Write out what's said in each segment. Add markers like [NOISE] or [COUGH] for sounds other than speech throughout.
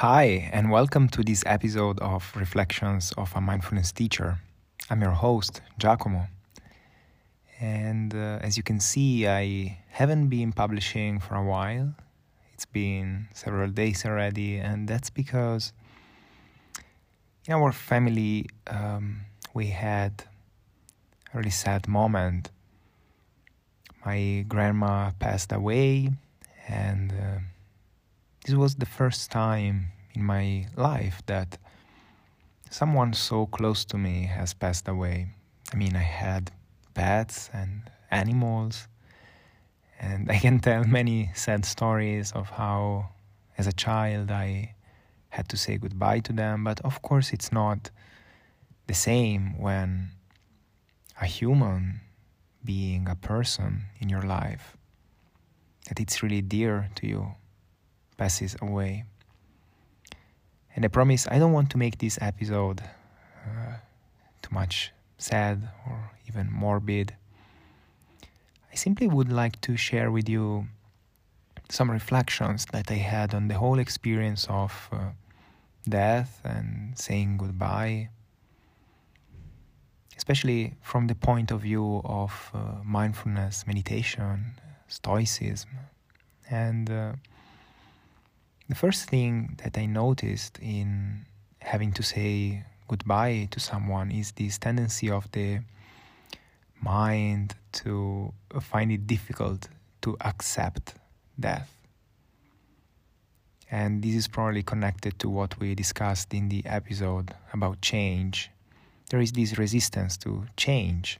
Hi, and welcome to this episode of Reflections of a Mindfulness Teacher. I'm your host, Giacomo. And uh, as you can see, I haven't been publishing for a while. It's been several days already, and that's because in our family um, we had a really sad moment. My grandma passed away, and uh, this was the first time in my life that someone so close to me has passed away. I mean, I had pets and animals, and I can [LAUGHS] tell many sad stories of how, as a child, I had to say goodbye to them. But of course, it's not the same when a human being, a person in your life, that it's really dear to you passes away. And I promise I don't want to make this episode uh, too much sad or even morbid. I simply would like to share with you some reflections that I had on the whole experience of uh, death and saying goodbye, especially from the point of view of uh, mindfulness, meditation, stoicism, and uh, the first thing that I noticed in having to say goodbye to someone is this tendency of the mind to find it difficult to accept death. And this is probably connected to what we discussed in the episode about change. There is this resistance to change.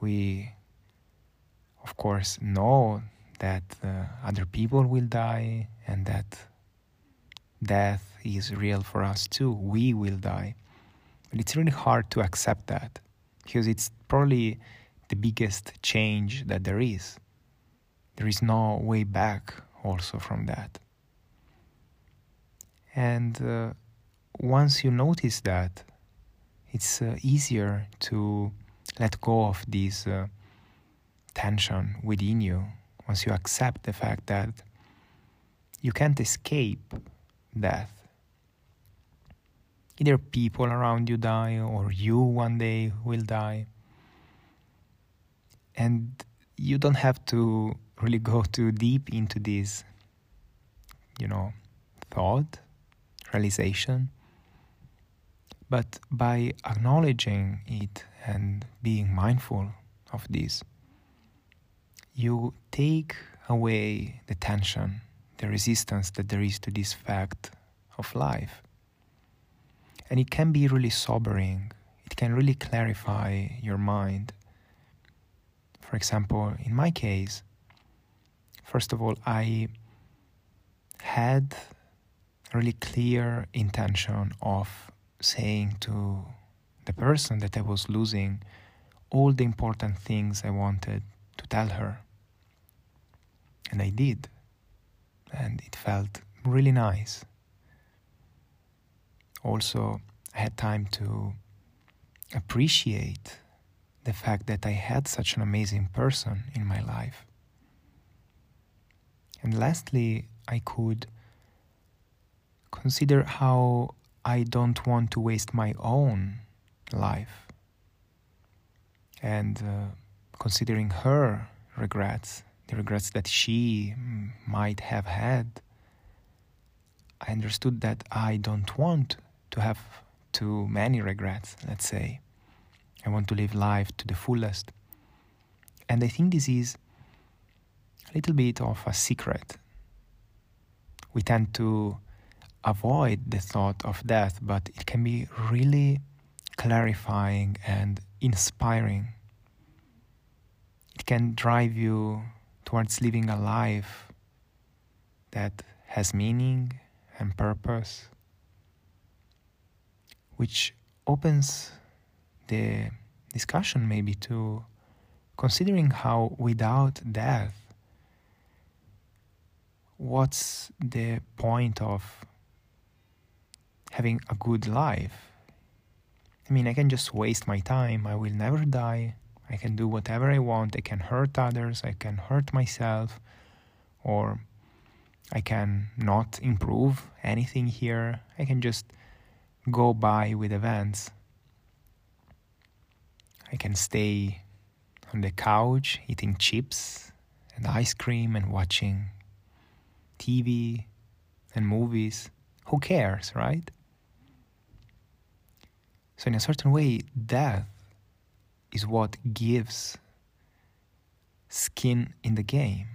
We, of course, know that uh, other people will die and that death is real for us too. We will die. But it's really hard to accept that because it's probably the biggest change that there is. There is no way back also from that. And uh, once you notice that, it's uh, easier to let go of this uh, tension within you once you accept the fact that you can't escape death. Either people around you die or you one day will die. And you don't have to really go too deep into this, you know, thought, realization. But by acknowledging it and being mindful of this, you take away the tension, the resistance that there is to this fact of life. And it can be really sobering, it can really clarify your mind. For example, in my case, first of all, I had a really clear intention of saying to the person that I was losing all the important things I wanted to tell her. And I did. And it felt really nice. Also, I had time to appreciate the fact that I had such an amazing person in my life. And lastly, I could consider how I don't want to waste my own life. And uh, considering her regrets the regrets that she might have had, I understood that I don't want to have too many regrets, let's say. I want to live life to the fullest. And I think this is a little bit of a secret. We tend to avoid the thought of death, but it can be really clarifying and inspiring. It can drive you towards living a life that has meaning and purpose, which opens the discussion maybe to considering how without death, what's the point of having a good life? I mean, I can just waste my time, I will never die, I can do whatever I want. I can hurt others. I can hurt myself. Or I can not improve anything here. I can just go by with events. I can stay on the couch eating chips and ice cream and watching TV and movies. Who cares, right? So, in a certain way, death is what gives skin in the game.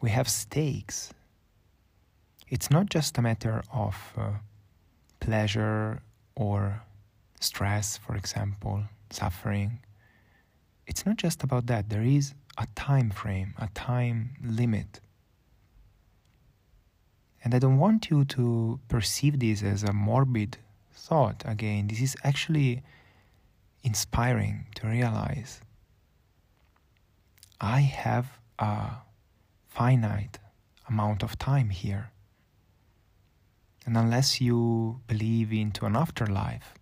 We have stakes. It's not just a matter of uh, pleasure or stress, for example, suffering. It's not just about that. There is a time frame, a time limit. And I don't want you to perceive this as a morbid thought again. This is actually inspiring to realize I have a finite amount of time here. And unless you believe into an afterlife,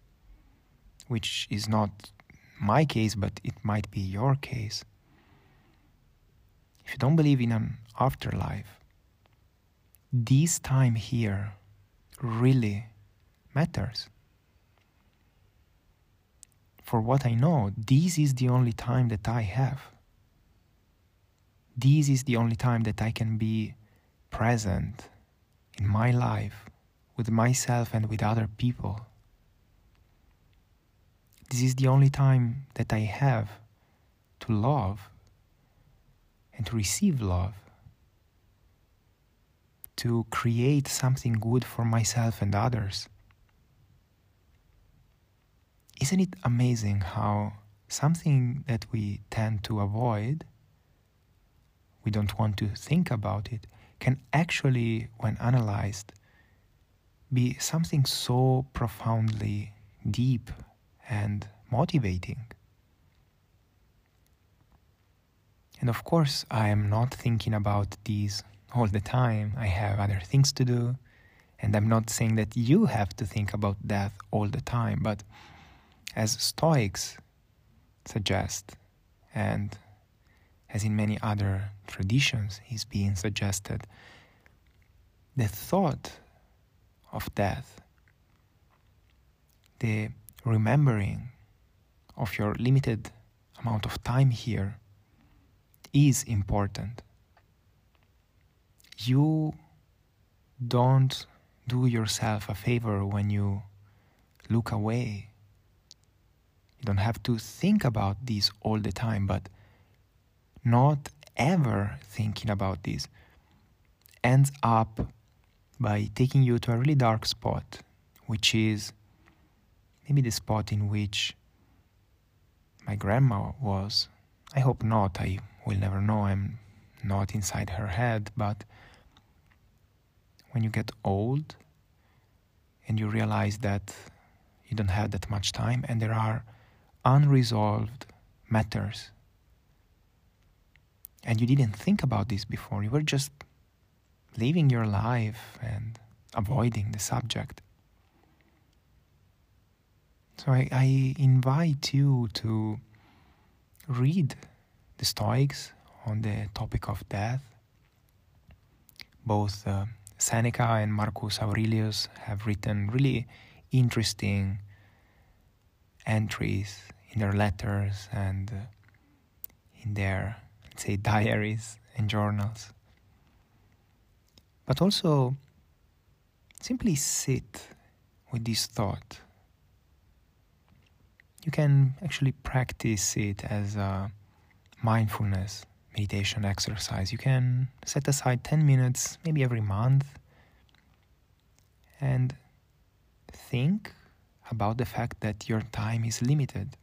which is not my case, but it might be your case, if you don't believe in an afterlife, this time here really matters. For what I know, this is the only time that I have. This is the only time that I can be present in my life with myself and with other people. This is the only time that I have to love and to receive love, to create something good for myself and others. Isn't it amazing how something that we tend to avoid, we don't want to think about it, can actually, when analyzed, be something so profoundly deep and motivating? And of course, I am not thinking about these all the time. I have other things to do. And I'm not saying that you have to think about death all the time, but as Stoics suggest, and as in many other traditions is being suggested, the thought of death, the remembering of your limited amount of time here is important. You don't do yourself a favor when you look away you don't have to think about this all the time, but not ever thinking about this ends up by taking you to a really dark spot, which is maybe the spot in which my grandma was. I hope not, I will never know, I'm not inside her head, but when you get old and you realize that you don't have that much time and there are unresolved matters. And you didn't think about this before. You were just living your life and avoiding the subject. So I, I invite you to read the Stoics on the topic of death. Both uh, Seneca and Marcus Aurelius have written really interesting entries in their letters and uh, in their, let's say, diaries and journals. But also simply sit with this thought. You can actually practice it as a mindfulness meditation exercise. You can set aside 10 minutes, maybe every month, and think about the fact that your time is limited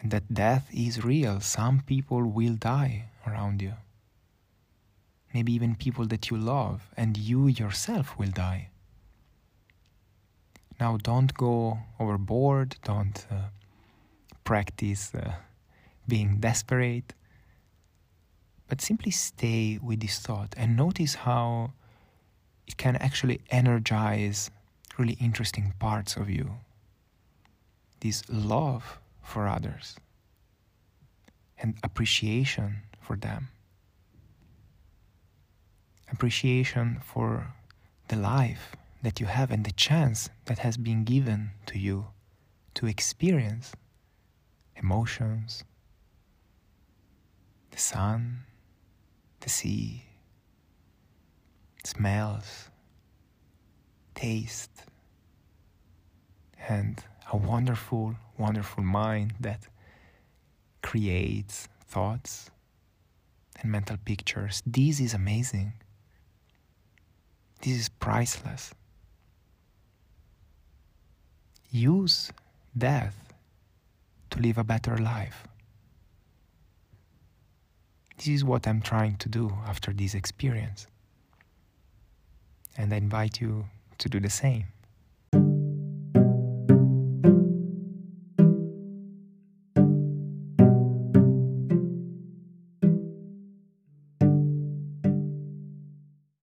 and that death is real. Some people will die around you. Maybe even people that you love, and you yourself will die. Now, don't go overboard, don't uh, practice uh, being desperate, but simply stay with this thought and notice how it can actually energize really interesting parts of you. This love for others and appreciation for them. appreciation for the life that you have and the chance that has been given to you to experience emotions, the sun, the sea, smells, taste, and a wonderful, wonderful mind that creates thoughts and mental pictures. This is amazing. This is priceless. Use death to live a better life. This is what I'm trying to do after this experience. And I invite you to do the same.